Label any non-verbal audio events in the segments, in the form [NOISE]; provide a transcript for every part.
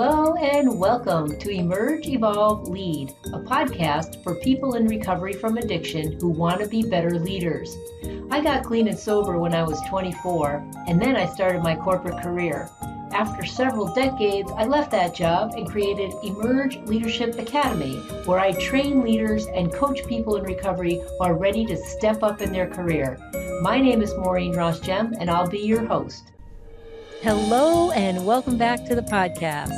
Hello and welcome to Emerge, Evolve, Lead, a podcast for people in recovery from addiction who want to be better leaders. I got clean and sober when I was 24, and then I started my corporate career. After several decades, I left that job and created Emerge Leadership Academy, where I train leaders and coach people in recovery who are ready to step up in their career. My name is Maureen Rosgem, and I'll be your host. Hello, and welcome back to the podcast.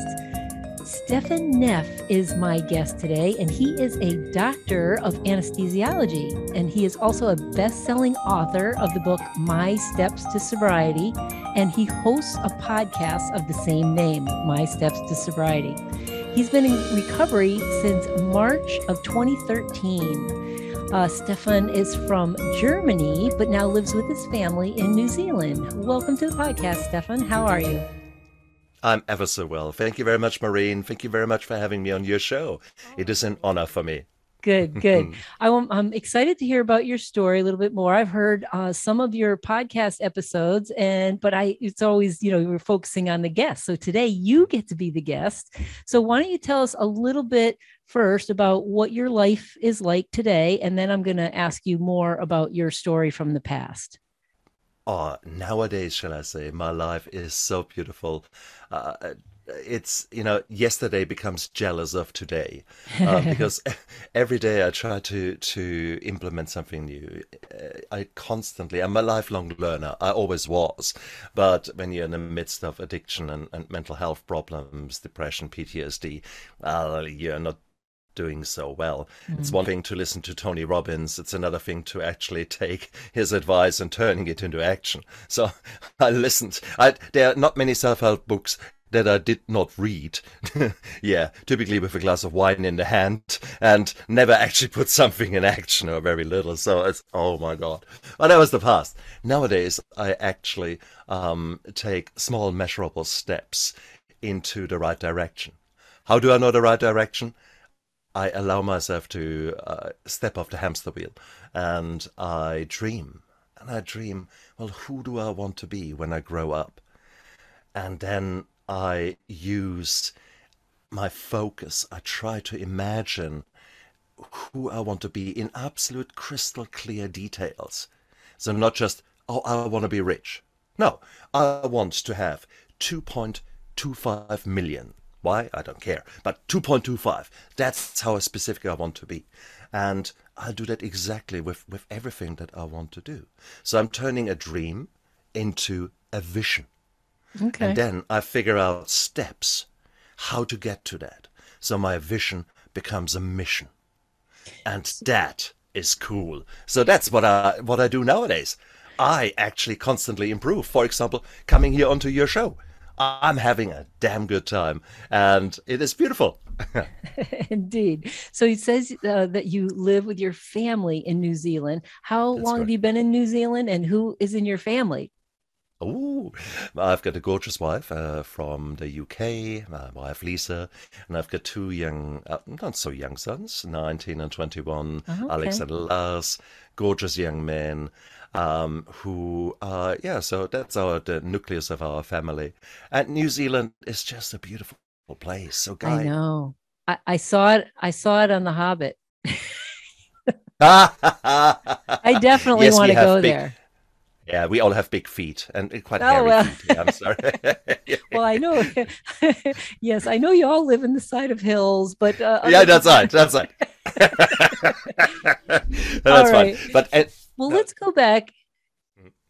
Stefan Neff is my guest today, and he is a doctor of anesthesiology. And he is also a best selling author of the book My Steps to Sobriety. And he hosts a podcast of the same name, My Steps to Sobriety. He's been in recovery since March of 2013. Uh, Stefan is from Germany, but now lives with his family in New Zealand. Welcome to the podcast, Stefan. How are you? I'm ever so well. Thank you very much, Maureen. Thank you very much for having me on your show. It is an honor for me. Good, good. [LAUGHS] I, am excited to hear about your story a little bit more. I've heard uh, some of your podcast episodes, and but I it's always you know we're focusing on the guest. So today you get to be the guest. So why don't you tell us a little bit first about what your life is like today, and then I'm going to ask you more about your story from the past. Oh, nowadays, shall I say, my life is so beautiful. Uh, it's you know yesterday becomes jealous of today uh, [LAUGHS] because every day I try to to implement something new. Uh, I constantly I'm a lifelong learner. I always was, but when you're in the midst of addiction and, and mental health problems, depression, PTSD, well, you're not doing so well. Mm. It's one thing to listen to Tony Robbins, it's another thing to actually take his advice and turning it into action. So [LAUGHS] I listened. I, there are not many self help books that I did not read. [LAUGHS] yeah, typically with a glass of wine in the hand and never actually put something in action or very little. So it's, oh my God. But that was the past. Nowadays, I actually um, take small measurable steps into the right direction. How do I know the right direction? I allow myself to uh, step off the hamster wheel and I dream. And I dream, well, who do I want to be when I grow up? And then I use my focus. I try to imagine who I want to be in absolute crystal clear details. So not just, oh, I want to be rich. No, I want to have 2.25 million. Why? I don't care. But 2.25. That's how specific I want to be. And I'll do that exactly with, with everything that I want to do. So I'm turning a dream into a vision. Okay. And then I figure out steps how to get to that. So my vision becomes a mission. And that is cool. So that's what I what I do nowadays. I actually constantly improve. For example, coming here onto your show. I'm having a damn good time and it is beautiful. [LAUGHS] [LAUGHS] Indeed. So he says uh, that you live with your family in New Zealand. How That's long have you been in New Zealand and who is in your family? Oh, I've got a gorgeous wife uh, from the UK, my wife Lisa, and I've got two young, uh, not so young sons, 19 and 21, oh, okay. Alex and Lars, gorgeous young men. Um, who, uh, yeah, so that's our the nucleus of our family. And New Zealand is just a beautiful place. So, guy, I know. I, I saw it. I saw it on The Hobbit. [LAUGHS] I definitely yes, want to go big, there. Yeah, we all have big feet and quite oh, hairy well. feet. Yeah, I'm sorry. [LAUGHS] well, I know. [LAUGHS] yes, I know you all live in the side of hills, but uh, yeah, that's right. That's right. that's fine. But well, let's go back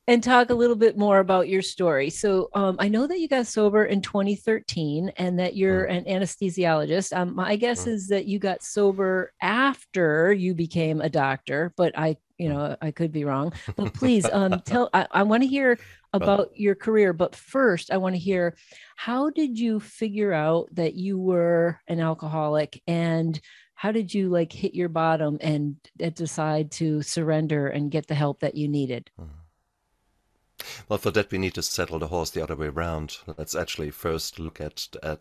and talk a little bit more about your story. So, um, I know that you got sober in 2013 and that you're mm. an anesthesiologist. Um, my guess mm. is that you got sober after you became a doctor, but I, you know, I could be wrong. But [LAUGHS] please um, tell, I, I want to hear about your career. But first, I want to hear how did you figure out that you were an alcoholic and how did you like hit your bottom and decide to surrender and get the help that you needed? Mm. Well, for that we need to settle the horse the other way around. Let's actually first look at at,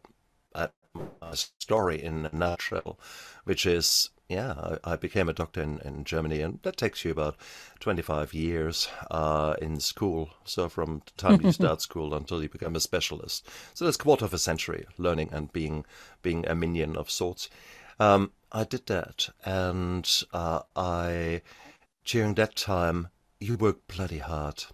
at my story in a nutshell, which is yeah, I, I, became a doctor in, in Germany, and that takes you about 25 years uh, in school. So from the time you [LAUGHS] start school until you become a specialist, so that's quarter of a century learning and being being a minion of sorts. Um, I did that, and uh, I during that time you work bloody hard.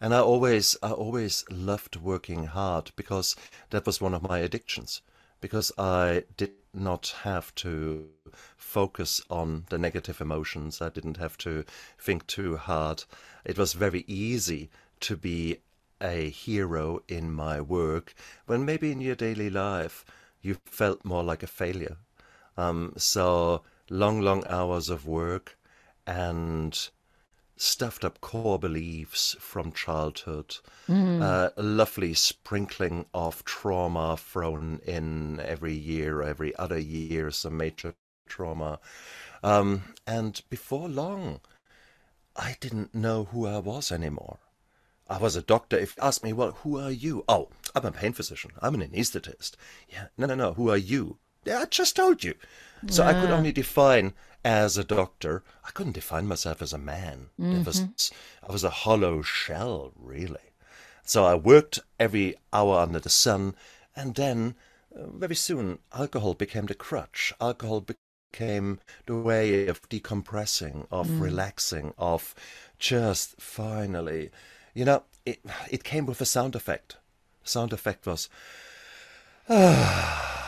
And I always, I always loved working hard because that was one of my addictions. Because I did not have to focus on the negative emotions. I didn't have to think too hard. It was very easy to be a hero in my work when maybe in your daily life you felt more like a failure. Um, so long, long hours of work and stuffed up core beliefs from childhood, mm. uh, a lovely sprinkling of trauma thrown in every year, or every other year, some major trauma. Um, and before long, I didn't know who I was anymore. I was a doctor. If you ask me, well, who are you? Oh, I'm a pain physician. I'm an anesthetist. Yeah, no, no, no. Who are you? I just told you. So. I could only define as a doctor. I couldn't define myself as a man. Mm-hmm. Was, I was a hollow shell, really. So I worked every hour under the sun, and then uh, very soon alcohol became the crutch. Alcohol became the way of decompressing, of mm. relaxing, of just finally, you know, it it came with a sound effect. Sound effect was. [SIGHS]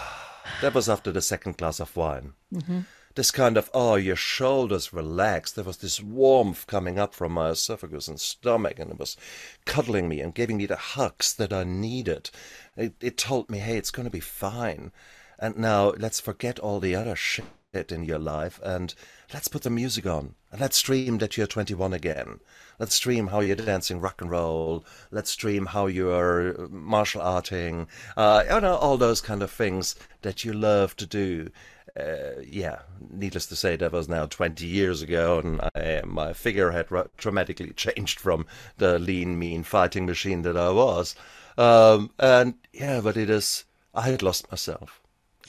that was after the second glass of wine. Mm-hmm this kind of, oh, your shoulders relaxed. There was this warmth coming up from my esophagus and stomach, and it was cuddling me and giving me the hugs that I needed. It, it told me, hey, it's going to be fine. And now let's forget all the other shit in your life and let's put the music on and let's stream that you're 21 again. Let's stream how you're dancing rock and roll. Let's stream how you're martial arting. Uh, you know, all those kind of things that you love to do uh, yeah, needless to say, that was now 20 years ago, and I, my figure had dramatically [LAUGHS] changed from the lean, mean fighting machine that I was. Um, and yeah, but it is, I had lost myself.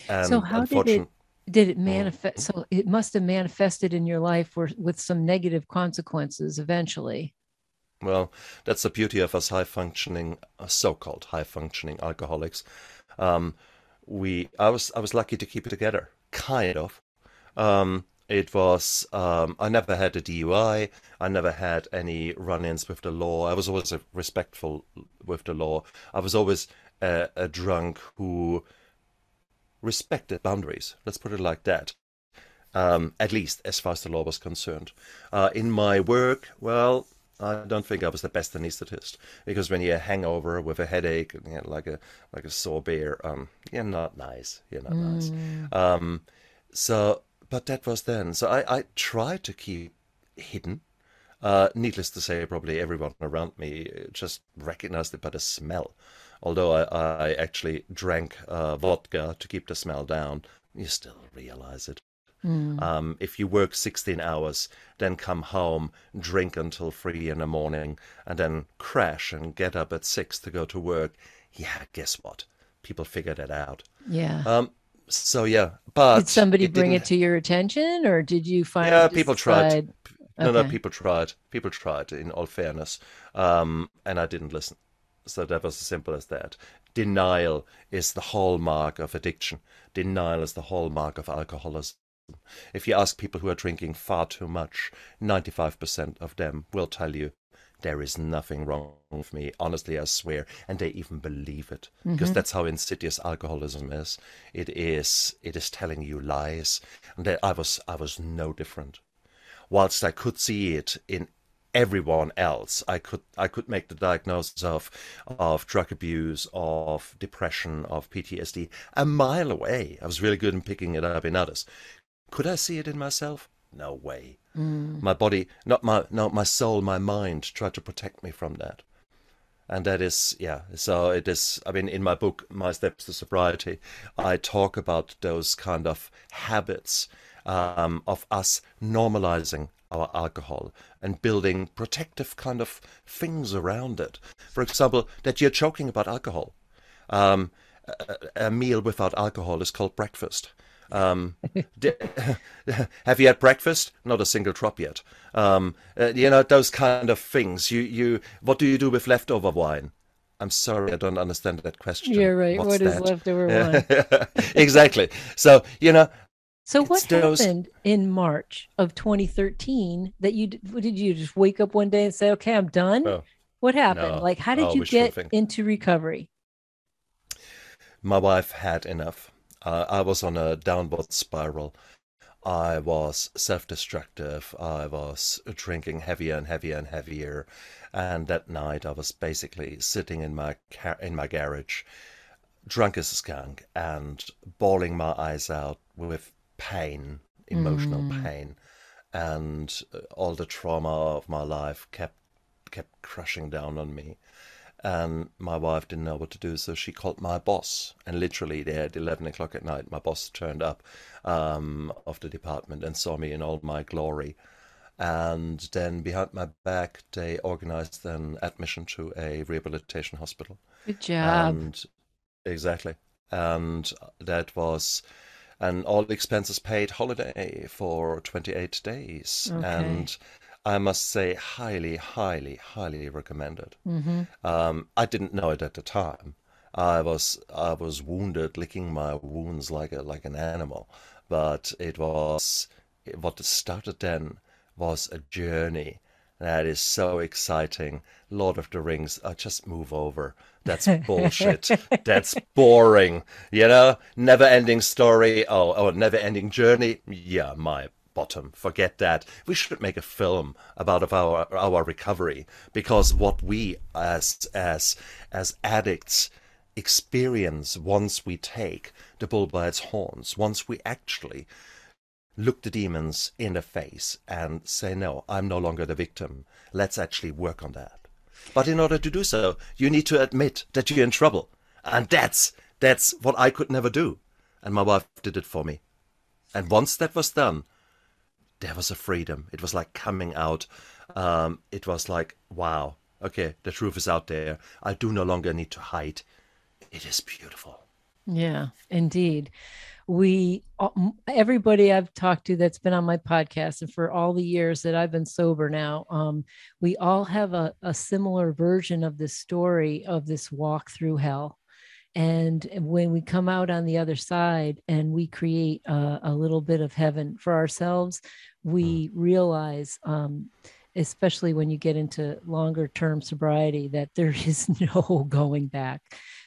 And so, how did it? Did it manifest? So it must have manifested in your life with some negative consequences eventually. Well, that's the beauty of us high functioning, uh, so-called high functioning alcoholics. Um, we, I was, I was lucky to keep it together kind of. Um, it was um, I never had a DUI. I never had any run-ins with the law. I was always respectful with the law. I was always a, a drunk who respected boundaries. Let's put it like that. Um, at least as far as the law was concerned. Uh, in my work, well, I don't think I was the best anaesthetist because when you're a hangover with a headache, you know, like a like a sore bear, um, you're not nice. You're not mm. nice. Um, so, but that was then. So I I tried to keep hidden. Uh, needless to say, probably everyone around me just recognized it by the smell. Although I, I actually drank uh, vodka to keep the smell down, you still realize it. Mm. Um, if you work 16 hours, then come home, drink until 3 in the morning, and then crash and get up at 6 to go to work, yeah, guess what? People figure that out. Yeah. Um, so, yeah. But did somebody it bring it to your attention, or did you find Yeah, people tried. No, okay. no, people tried. People tried, in all fairness. Um, and I didn't listen. So that was as simple as that. Denial is the hallmark of addiction. Denial is the hallmark of alcoholism. If you ask people who are drinking far too much, 95% of them will tell you there is nothing wrong with me. Honestly, I swear. And they even believe it. Mm-hmm. Because that's how insidious alcoholism is. It is it is telling you lies. And I was I was no different. Whilst I could see it in everyone else. I could I could make the diagnosis of of drug abuse, of depression, of PTSD a mile away. I was really good in picking it up in others. Could I see it in myself? No way. Mm. My body, not my, not my soul, my mind tried to protect me from that. And that is, yeah. So it is. I mean, in my book, My Steps to Sobriety, I talk about those kind of habits um, of us normalizing our alcohol and building protective kind of things around it. For example, that you're joking about alcohol. Um, a, a meal without alcohol is called breakfast. Um, [LAUGHS] [LAUGHS] have you had breakfast? Not a single drop yet. Um, uh, you know those kind of things. You you. What do you do with leftover wine? I'm sorry, I don't understand that question. You're right. What's what is leftover [LAUGHS] wine? exactly. So you know. So what happened in March of 2013 that you did? You just wake up one day and say, "Okay, I'm done." Oh, what happened? No. Like, how did oh, you get into recovery? My wife had enough. Uh, I was on a downward spiral. I was self destructive. I was drinking heavier and heavier and heavier. And that night I was basically sitting in my car- in my garage, drunk as a skunk, and bawling my eyes out with pain, emotional mm. pain. And all the trauma of my life kept kept crushing down on me and my wife didn't know what to do, so she called my boss. And literally, there at eleven o'clock at night, my boss turned up um, of the department and saw me in all my glory. And then behind my back, they organized an admission to a rehabilitation hospital. Good job. And exactly, and that was an all expenses paid holiday for twenty eight days, okay. and I must say, highly, highly, highly recommended. Mm-hmm. Um, I didn't know it at the time. I was I was wounded, licking my wounds like a like an animal, but it was what started then was a journey that is so exciting. Lord of the Rings, I just move over. That's [LAUGHS] bullshit. That's boring. You know, never ending story. Oh, oh, never ending journey. Yeah, my bottom. Forget that. We should make a film about our our recovery because what we as as as addicts experience once we take the bull by its horns, once we actually look the demons in the face and say, no, I'm no longer the victim. Let's actually work on that. But in order to do so, you need to admit that you're in trouble. And that's that's what I could never do. And my wife did it for me. And once that was done, there was a freedom. It was like coming out. Um, it was like, wow, okay, the truth is out there. I do no longer need to hide. It is beautiful. Yeah, indeed. We, everybody I've talked to that's been on my podcast, and for all the years that I've been sober now, um, we all have a, a similar version of this story of this walk through hell and when we come out on the other side and we create a, a little bit of heaven for ourselves we mm. realize um, especially when you get into longer term sobriety that there [LAUGHS] is no going back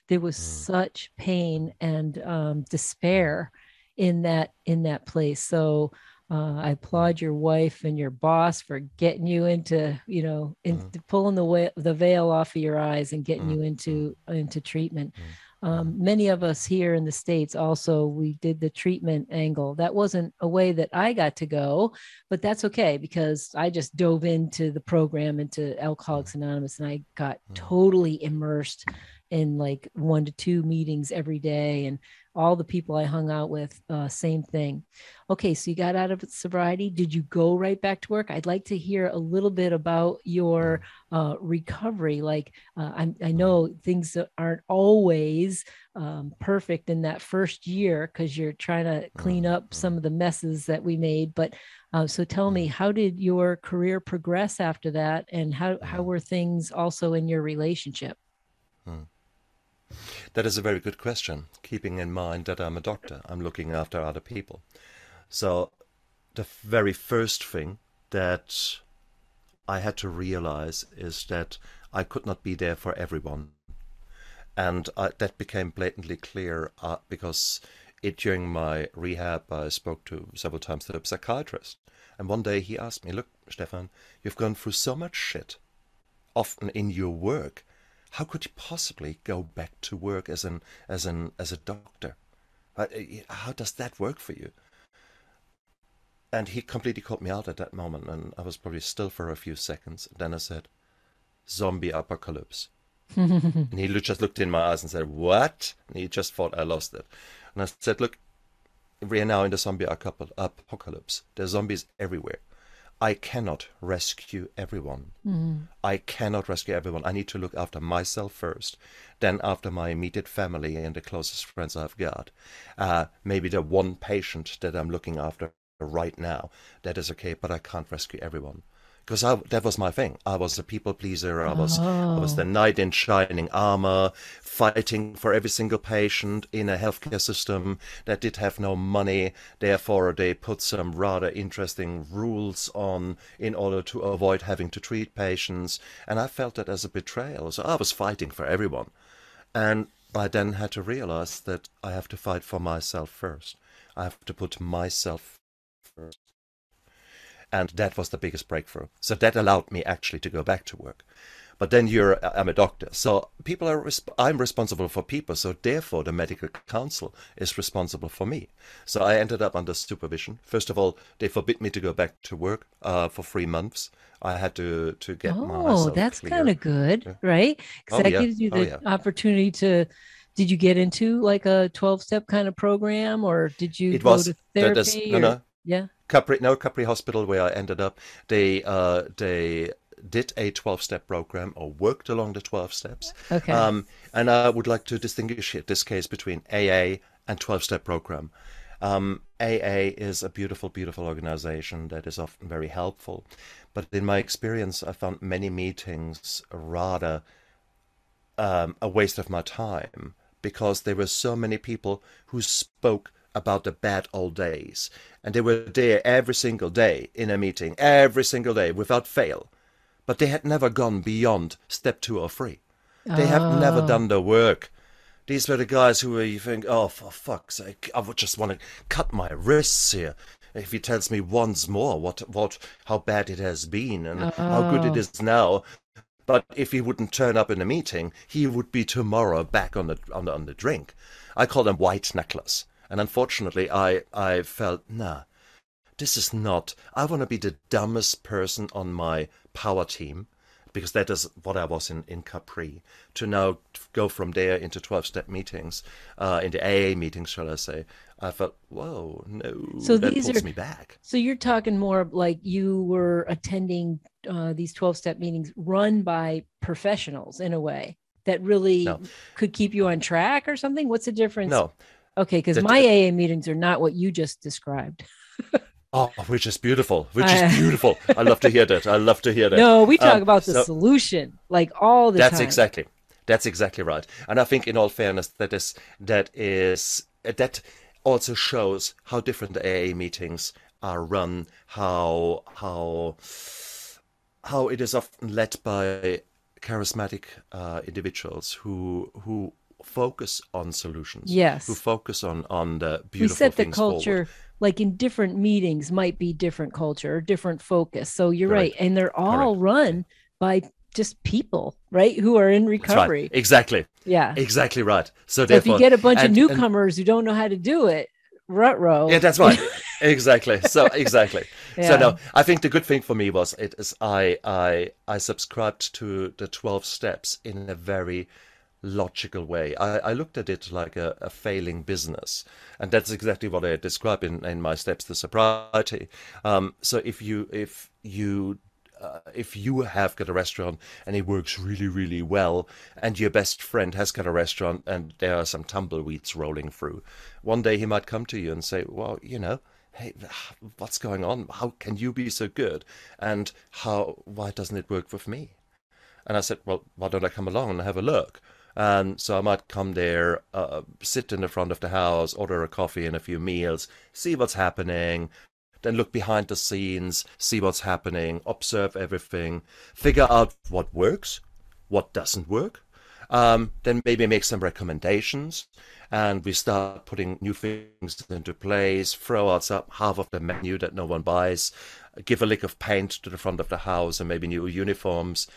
there was mm. such pain and um, despair in that in that place so uh, I applaud your wife and your boss for getting you into, you know, into mm. pulling the way, the veil off of your eyes and getting mm. you into into treatment. Mm. Um, many of us here in the States also, we did the treatment angle. That wasn't a way that I got to go, but that's okay because I just dove into the program, into Alcoholics Anonymous, and I got mm. totally immersed in like one to two meetings every day and all the people I hung out with, uh, same thing. Okay, so you got out of sobriety. Did you go right back to work? I'd like to hear a little bit about your uh, recovery. Like, uh, I, know things aren't always um, perfect in that first year because you're trying to clean up some of the messes that we made. But uh, so tell me, how did your career progress after that, and how how were things also in your relationship? Hmm. That is a very good question, keeping in mind that I'm a doctor. I'm looking after other people. So, the very first thing that I had to realize is that I could not be there for everyone. And I, that became blatantly clear uh, because it, during my rehab, I spoke to several times to a psychiatrist. And one day he asked me, Look, Stefan, you've gone through so much shit, often in your work, how could you possibly go back to work as an as an as a doctor? How does that work for you? And he completely caught me out at that moment, and I was probably still for a few seconds. And then I said, "Zombie apocalypse." [LAUGHS] and he just looked in my eyes and said, "What?" And he just thought I lost it. And I said, "Look, we are now in the zombie apocalypse. There's zombies everywhere. I cannot rescue everyone. Mm. I cannot rescue everyone. I need to look after myself first, then after my immediate family and the closest friends I've got. Uh, maybe the one patient that I'm looking after right now, that is okay, but I can't rescue everyone because that was my thing. I was a people pleaser. I was oh. I was the oh. knight in shining armor, fighting for every single patient in a healthcare system that did have no money. Therefore, they put some rather interesting rules on in order to avoid having to treat patients, and I felt that as a betrayal. So I was fighting for everyone, and I then had to realize that I have to fight for myself first. I have to put myself first. And that was the biggest breakthrough. So that allowed me actually to go back to work. But then you're, I'm a doctor. So people are, I'm responsible for people. So therefore the medical council is responsible for me. So I ended up under supervision. First of all, they forbid me to go back to work uh, for three months. I had to, to get my. Oh, that's kind of good, right? Because oh, that yeah. gives you oh, the oh, yeah. opportunity to, did you get into like a 12 step kind of program or did you it go was, to therapy? no, no. Yeah. Capri, no Capri Hospital where I ended up. They uh, they did a 12 step program or worked along the 12 steps. Okay. Um, and I would like to distinguish in this case between AA and 12 step program. Um, AA is a beautiful, beautiful organization that is often very helpful. But in my experience, I found many meetings rather um, a waste of my time because there were so many people who spoke about the bad old days. And they were there every single day in a meeting, every single day without fail. But they had never gone beyond step two or three. They oh. have never done the work. These were the guys who were, you think, oh, for fuck's sake, I would just want to cut my wrists here. If he tells me once more what, what, how bad it has been and oh. how good it oh. now, but if he wouldn't turn up in a meeting, he would be tomorrow back on the on the, on the drink. I call them white knucklers. And unfortunately, I, I felt, nah, this is not, I want to be the dumbest person on my power team because that is what I was in, in Capri. To now go from there into 12 step meetings, uh, into AA meetings, shall I say, I felt, whoa, no, so that these pulls are, me back. So you're talking more like you were attending uh, these 12 step meetings run by professionals in a way that really no. could keep you on track or something? What's the difference? No, Okay, because my AA meetings are not what you just described. oh, which is beautiful. Which is [LAUGHS] beautiful. I love to hear that. I love to hear that. No, we talk um, about the so, solution like all the that's time. exactly. That's exactly right. And I think, in all fairness, that is that is that also shows how different the AA meetings are run. How how how it is often led by charismatic uh, individuals who who focus on solutions. Yes. Who focus on on the beautiful. We set the culture forward. like in different meetings might be different culture or different focus. So you're Correct. right, and they're all Correct. run by just people, right, who are in recovery. Right. Exactly. Yeah. Exactly right. So, so if you get a bunch and, of newcomers and, who don't know how to do it, rut row. Yeah, that's right. exactly. So [LAUGHS] exactly. yeah. So no, I think the good thing for me was it is I I I subscribed to the twelve steps in a very logical way. I, I looked at it like a, a, failing business, and that's exactly what I describe in, in my steps to sobriety. Um, so if you if you uh, if you have got a restaurant and it works really really well, and your best friend has got a restaurant and there are some tumbleweeds rolling through, one day he might come to you and say, "Well, you know." Hey, [SIGHS] what's going on? How can you be so good? And how? Why doesn't it work with me? And I said, well, why don't I come along and have a look? And so I might come there, uh, sit in the front of the house, order a coffee and a few meals, see what's happening, then look behind the scenes, see what's happening, observe everything, figure out what works, what doesn't work, um, then maybe make some recommendations, and we start putting new things into place, throw out some, half of the menu that no one buys, give a lick of paint to the front of the house and maybe new uniforms.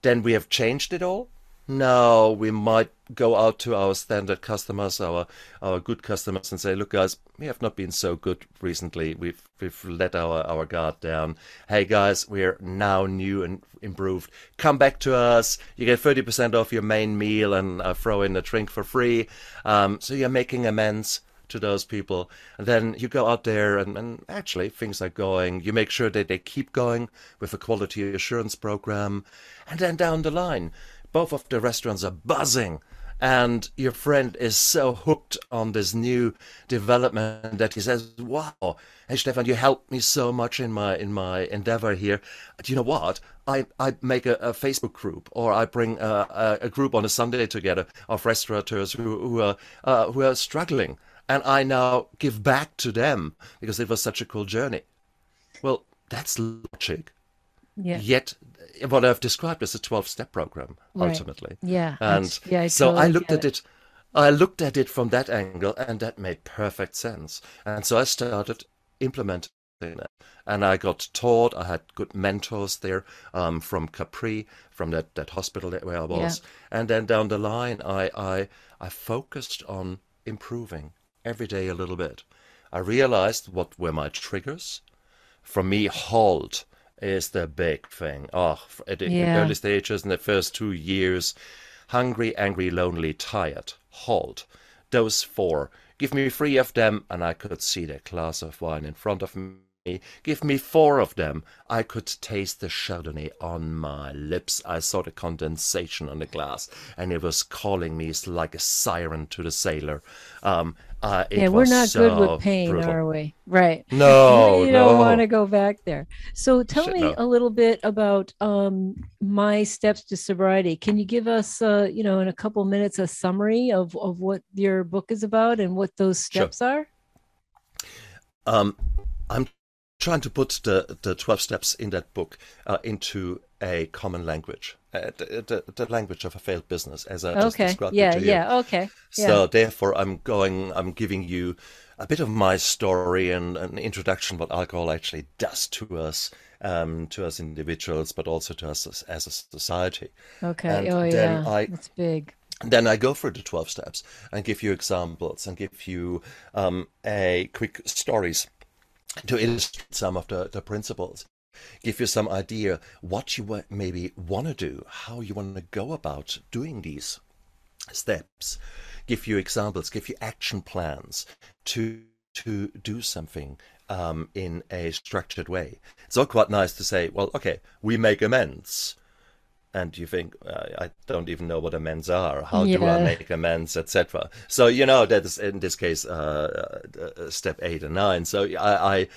Then we have changed it all no, we might go out to our standard customers, our our good customers, and say, "Look, guys, we have not been so good recently. We've we've let our our guard down. Hey, guys, we're now new and improved. Come back to us. You get thirty percent off your main meal, and I throw in a drink for free. Um, so you're making amends." to those people. And then you go out there and, and actually things are going. You make sure that they keep going with a quality assurance program. And then down the line, both of the restaurants are buzzing and your friend is so hooked on this new development that he says, "Wow, hey Stefan, you helped me so much in my in my endeavor here. Do you know what? I I make a, a Facebook group, or I bring a, a, a, group on a Sunday together of restaurateurs who who are uh, who are struggling, and I now give back to them because it was such a cool journey. Well, that's logic. Yeah. Yet what I've described as a 12 step program right. ultimately. Yeah. And yeah, I so totally I looked at it. it. I looked at it from that angle and that made perfect sense. And so I started implementing it. And I got taught, I had good mentors there um, from Capri, from that, that hospital where I was. Yeah. And then down the line, I, I, I focused on improving every day a little bit. I realized what were my triggers. For me, halt is the big thing. Oh, at the yeah. early stages in the first two years, hungry, angry, lonely, tired, halt. Those four. Give me three of them, and I could see the glass of wine in front of me Give me four of them. I could taste the Chardonnay on my lips. I saw the condensation on the glass, and it was calling me like a siren to the sailor. Um, uh, yeah, we're not so good with pain, brutal. are we? Right. [LAUGHS] No, [LAUGHS] you no. don't want to go back there. So tell Shit, me no. a little bit about um, my steps to sobriety. Can you give us, uh, you know, in a couple minutes, a summary of of what your book is about and what those steps sure. are? Um, I'm trying to put the, the 12 steps in that book uh, into a common language, uh, the, the, the, language of a failed business, as I okay. just described yeah, it to you. Yeah, okay. Yeah. So therefore, I'm going, I'm giving you a bit of my story and an introduction what alcohol actually does to us, um, to us individuals, but also to us as, as a society. Okay. And oh yeah, I, that's big. Then I go through the 12 steps and give you examples and give you um, a quick stories to illustrate some of the, the principles give you some idea what you maybe want to do how you want to go about doing these steps give you examples give you action plans to to do something um, in a structured way. It's all quite nice to say well okay we make amends and you think I don't even know what amends are. How yeah. do I make amends, etc. So you know that is in this case uh, uh, step eight and nine. So I, I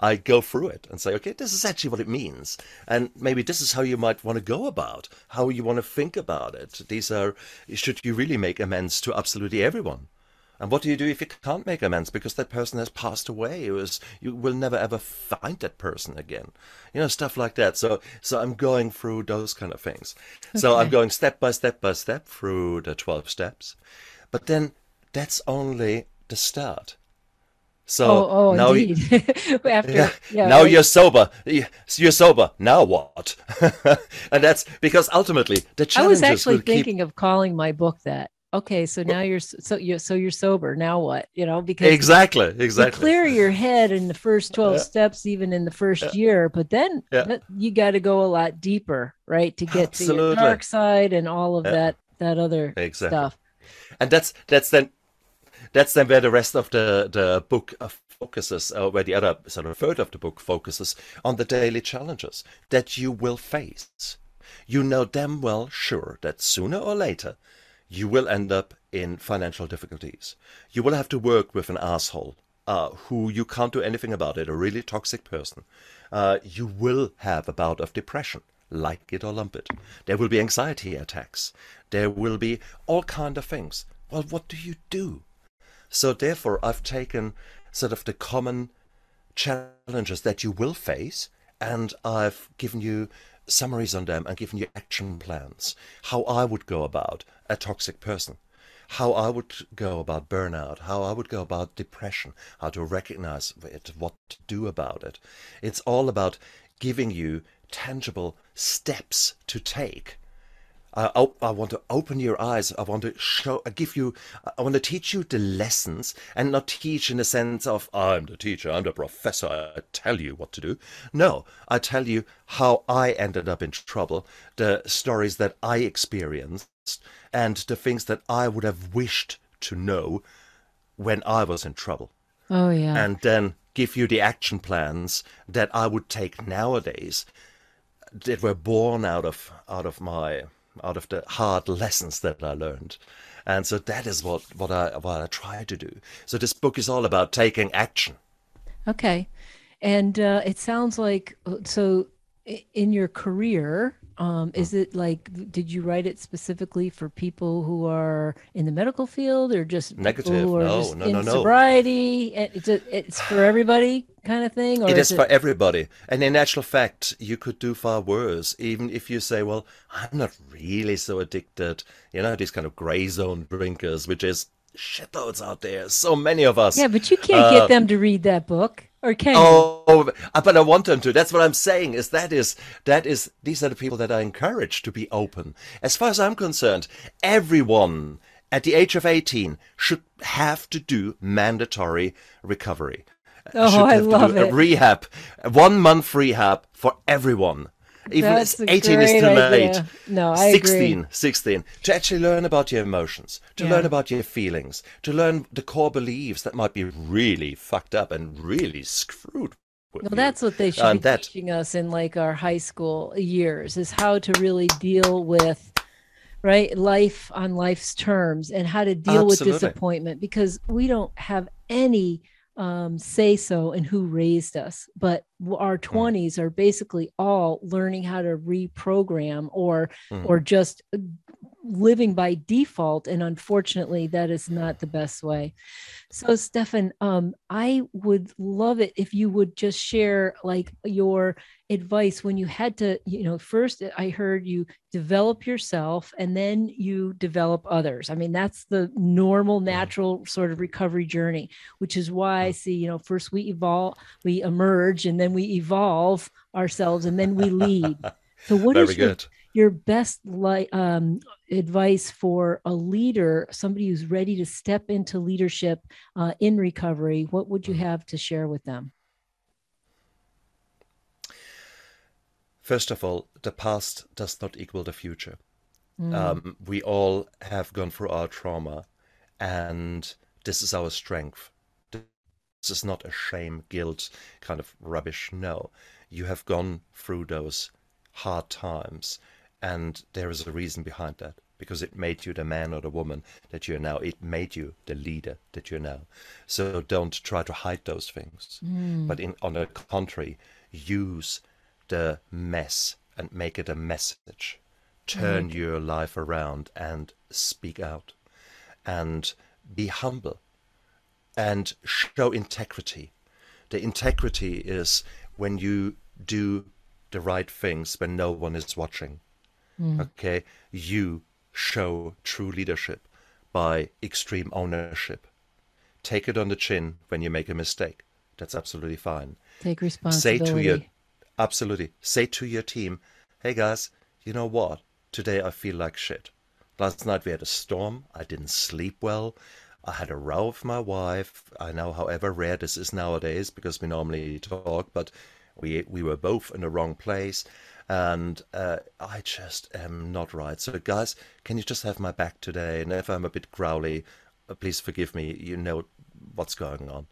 I go through it and say, okay, this is actually what it means, and maybe this is how you might want to go about, how you want to think about it. These are should you really make amends to absolutely everyone? And what do you do if you can't make amends because that person has passed away? It was, you will never ever find that person again. You know, stuff like that. So, so I'm going through those kind of things. Okay. So I'm going step by step by step through the 12 steps. But then that's only the start. So oh, oh now, indeed. [LAUGHS] After, yeah, yeah, now right. you're sober. You're sober. Now what? [LAUGHS] and that's because ultimately the challenge. I was actually thinking keep... of calling my book that okay so now you're so you're so you're sober now what you know because exactly exactly clear your head in the first 12 yeah. steps even in the first yeah. year but then yeah. you got to go a lot deeper right to get Absolutely. to the dark side and all of that that other exactly. stuff and that's that's then that's then where the rest of the the book focuses uh, where the other sort of third of the book focuses on the daily challenges that you will face you know damn well sure that sooner or later you will end up in financial difficulties. You will have to work with an asshole uh, who you can't do anything about it, a really toxic person. Uh, you will have a bout of depression, like it or lump it. There will be anxiety attacks. There will be all kind of things. Well, what do you do? So therefore, I've taken sort of the common challenges that you will face, and I've given you summaries on them and given you action plans, how I would go about a toxic person, how I would go about burnout, how I would go about depression, how to recognize it, what to do about it. It's all about giving you tangible steps to take I, I want to open your eyes. I want to show, I give you, I want to teach you the lessons and not teach in the sense of, I'm the teacher, I'm the professor, I tell you what to do. No, I tell you how I ended up in trouble, the stories that I experienced, and the things that I would have wished to know when I was in trouble. Oh, yeah. And then give you the action plans that I would take nowadays that were born out of out of my out of the hard lessons that I learned. And so that is what, what I what I try to do. So this book is all about taking action. Okay. And uh, it sounds like uh, so in your career, um, is it like, did you write it specifically for people who are in the medical field or just negative? No, no, no, no. Sobriety. It's a, it's for everybody kind of thing. Or it is is for everybody. And in actual fact, you could do far worse. Even if you say, "Well, I'm not really so addicted," you know, these kind of gray zone drinkers, which is shitloads out there. So many of us. Yeah, but you can't Uh, get them to read that book, or can you? Oh, but I want them to. That's what I'm saying. Is that is that is these are the people that I encourage to be open. As far as I'm concerned, everyone at the age of 18 should have to do mandatory recovery. Uh, oh, should I love it. rehab, one month rehab for everyone. Even That's 18 is too late. No, I 16, agree. 16. To actually learn about your emotions, to Yeah. learn about your feelings, to learn the core beliefs that might be really fucked up and really screwed. Well, you. that's what they should And be that- teaching us in like our high school years is how to really deal with right life on life's terms and how to deal with disappointment because we don't have any um, say so in who raised us but our 20s are basically all learning how to reprogram or Mhm. or just living by default and unfortunately that is not the best way. So stefan um, i would love it if you would just share like your advice when you had to you know first uh, i heard you develop yourself and then you develop others. I mean that's the normal mm-hmm. natural sort of recovery journey which is why i mm-hmm. see you know first we evolve we emerge and then we evolve ourselves and then we lead. So what Very is your good. Your best li- um, advice for a leader, somebody who's ready to step into leadership uh, in recovery? What would you have to share with them? First of all, the past does not equal the future. Mm. Um, we all have gone through our trauma, and this is our strength. This is not a shame, guilt kind of rubbish. No, you have gone through those hard times, and there is a reason behind that because it made you the man or the woman that you're now. It made you the leader that you're now. So don't try to hide those things, Mm. but in on the contrary, use the mess and make it a message. Turn your life around and speak out and be humble and show integrity. The integrity is when you do the right things when no one is watching. Mm. Okay, you show true leadership by extreme ownership. Take it on the chin when you make a mistake. That's absolutely fine. Take responsibility. say to your absolutely. Say to your team hey guys you know what? Today i feel like shit. Last night we had a storm. I didn't sleep well. I had a row with my wife. I know however rare this is nowadays because we normally talk but we we were both in the wrong place and uh, i just am not right so guys can you just have my back today and if i'm a bit growly uh, please forgive me you know what's going on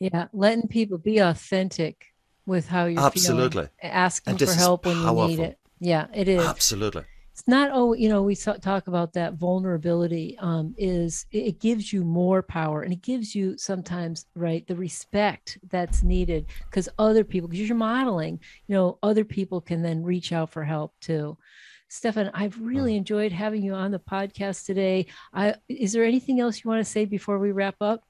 yeah, letting people be authentic with how you're Absolutely. feeling, asking And for help when you need it. Yeah, it is. absolutely it's not oh you know we talk about that vulnerability um is it gives you more power and it gives you sometimes right the respect that's needed because other people because you're modeling you know other people can then reach out for help too Stefan, I've really enjoyed having you on the podcast today. I, is there anything else you want to say before we wrap up?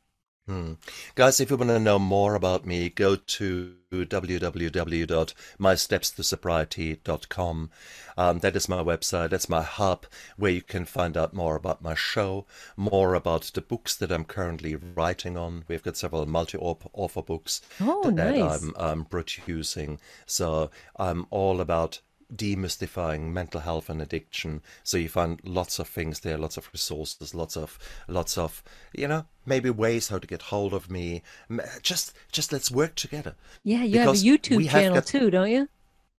Hmm. Guys, if you want to know more about me, go to www.mystepstosobriety.com. Um, that is my website. That's my hub where you can find out more about my show, more about the books that I'm currently writing on. We've got several multi-author books Oh, that nice. I'm um, producing. So I'm all about demystifying mental health and addiction. So you find lots of things there lots of resources lots of lots of you know maybe ways how to get hold of me. Just just let's work together. Yeah, you have a YouTube channel got- too, don't you?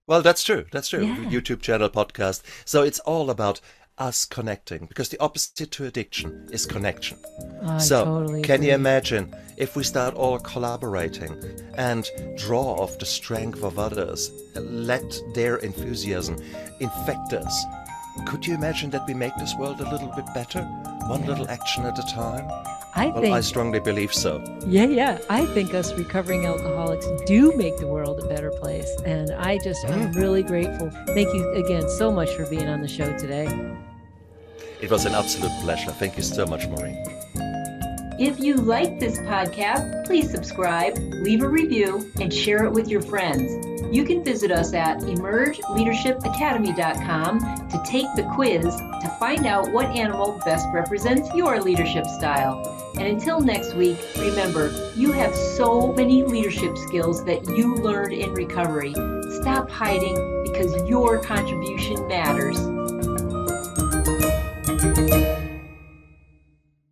well that's true that's true. Yeah. youtube channel podcast. So it's all about us connecting because the opposite to addiction is connection. I so, totally can you imagine if we start all collaborating and draw off the strength of others, let their enthusiasm infect us? Could you imagine that we make this world a little bit better, one little action at a time? I Well, think I strongly believe so. Yeah, yeah. I think us recovering alcoholics do make the world a better place. And I just Mm. am really grateful. Thank you again so much for being on the show today. It was an absolute pleasure. Thank you so much, Maureen. If you like this podcast, please subscribe, leave a review, and share it with your friends. You can visit us at emergeleadershipacademy.com to take the quiz to find out what animal best represents your leadership style. And until next week, remember, you have so many leadership skills that you learned in recovery. Stop hiding because your contribution matters. Música